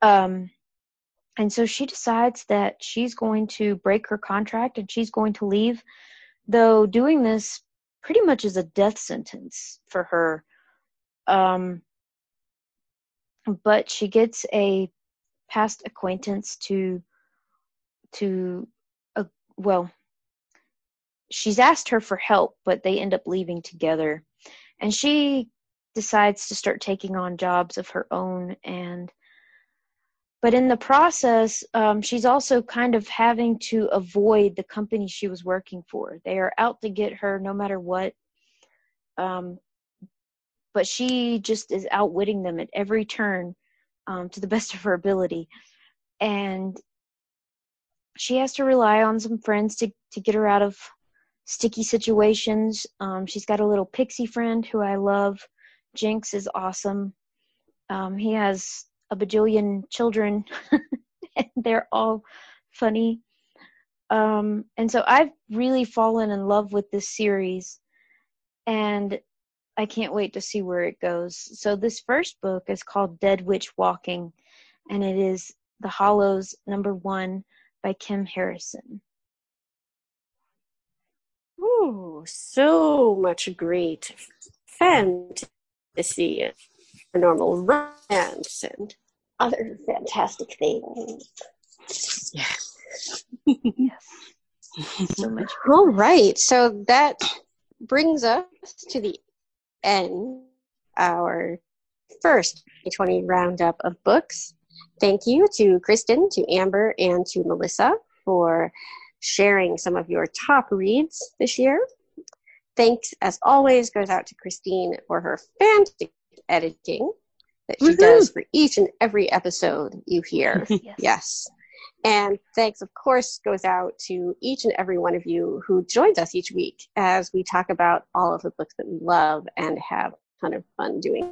Um, and so she decides that she's going to break her contract and she's going to leave, though doing this pretty much is a death sentence for her. Um, but she gets a past acquaintance to to a well she's asked her for help but they end up leaving together and she decides to start taking on jobs of her own and but in the process um, she's also kind of having to avoid the company she was working for they are out to get her no matter what um, but she just is outwitting them at every turn um, to the best of her ability. And she has to rely on some friends to, to get her out of sticky situations. Um, she's got a little pixie friend who I love. Jenks is awesome. Um, he has a bajillion children, they're all funny. Um, and so I've really fallen in love with this series. And I can't wait to see where it goes. So this first book is called Dead Witch Walking, and it is The Hollows number one by Kim Harrison. Ooh, so much great fantasy, normal romance, and other fantastic things. Yes. Yes. So much. All right, so that brings us to the end our first 2020 roundup of books. Thank you to Kristen, to Amber, and to Melissa for sharing some of your top reads this year. Thanks, as always, goes out to Christine for her fantastic editing that she Woohoo! does for each and every episode you hear. Yes. Yes. And thanks, of course, goes out to each and every one of you who joins us each week as we talk about all of the books that we love and have a ton of fun doing.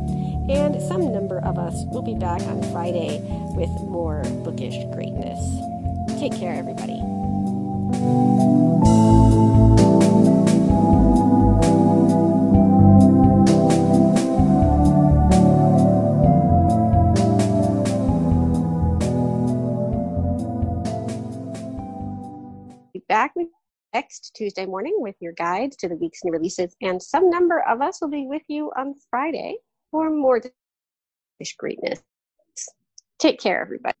And some number of us will be back on Friday with more bookish greatness. Take care, everybody. Back next Tuesday morning with your guides to the week's new releases, and some number of us will be with you on Friday for more greatness. Take care, everybody.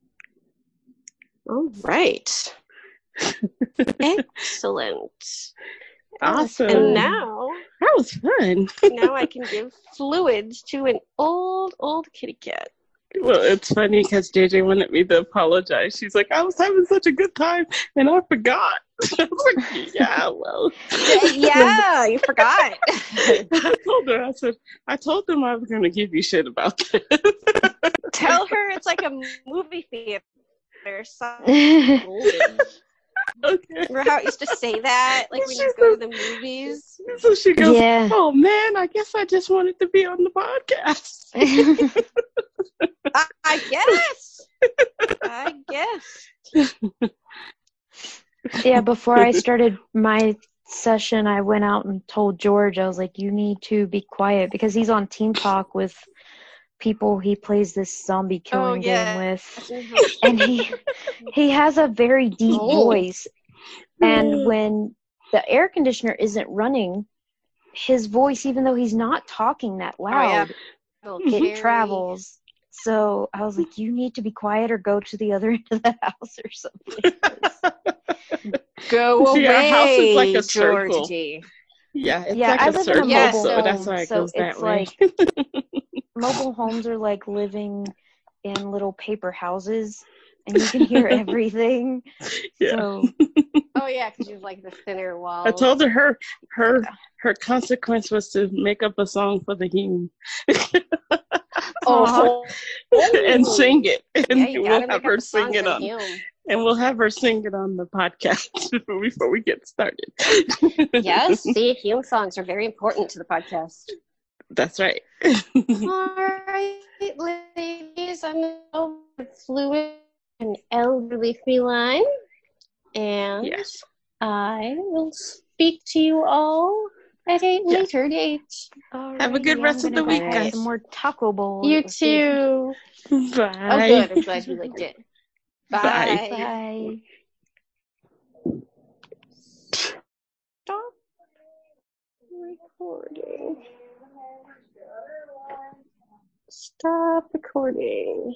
All right. Excellent. Awesome. And now, that was fun. now I can give fluids to an old, old kitty cat. Well, it's funny because JJ wanted me to apologize. She's like, I was having such a good time and I forgot. I was like, yeah, well. yeah, you forgot. I told her, I said, I told them I was going to give you shit about this. Tell her it's like a movie theater. So okay. Remember how it used to say that, like when you go to the movies? So she goes, Yeah. Oh man, I guess I just wanted to be on the podcast. I, I guess. I guess. yeah, before I started my session, I went out and told George, I was like, you need to be quiet because he's on Team Talk with people he plays this zombie killing yeah. game with. And he he has a very deep Oh. voice. And when the air conditioner isn't running, his voice, even though he's not talking that loud, it travels. So I was like, you need to be quiet or go to the other end of the house or something. Go See, our house is like a circle. Yeah, it's Yeah, like I a live in a circle, mobile so that's home, why it so goes that it's way. Mobile homes are like living in little paper houses and you can hear everything. yeah. So Oh yeah, because you have like the thinner walls. I told her her her her consequence was to make up a song for the hymn Oh, and oh. sing it, and yeah, we'll have her a sing it on, him. and we'll have her sing it on the podcast before we get started. Yes, see, hymn songs are very important to the podcast. That's right. All right, ladies, I'm over fluid and elderly feline, and yes. I will speak to you all at a Yeah. later date. Have a good rest of the gonna week, guys. Some more taco bowl. You too. Bye. Oh, good. I'm glad you liked it. Bye. Bye. Bye. Stop recording. Stop recording.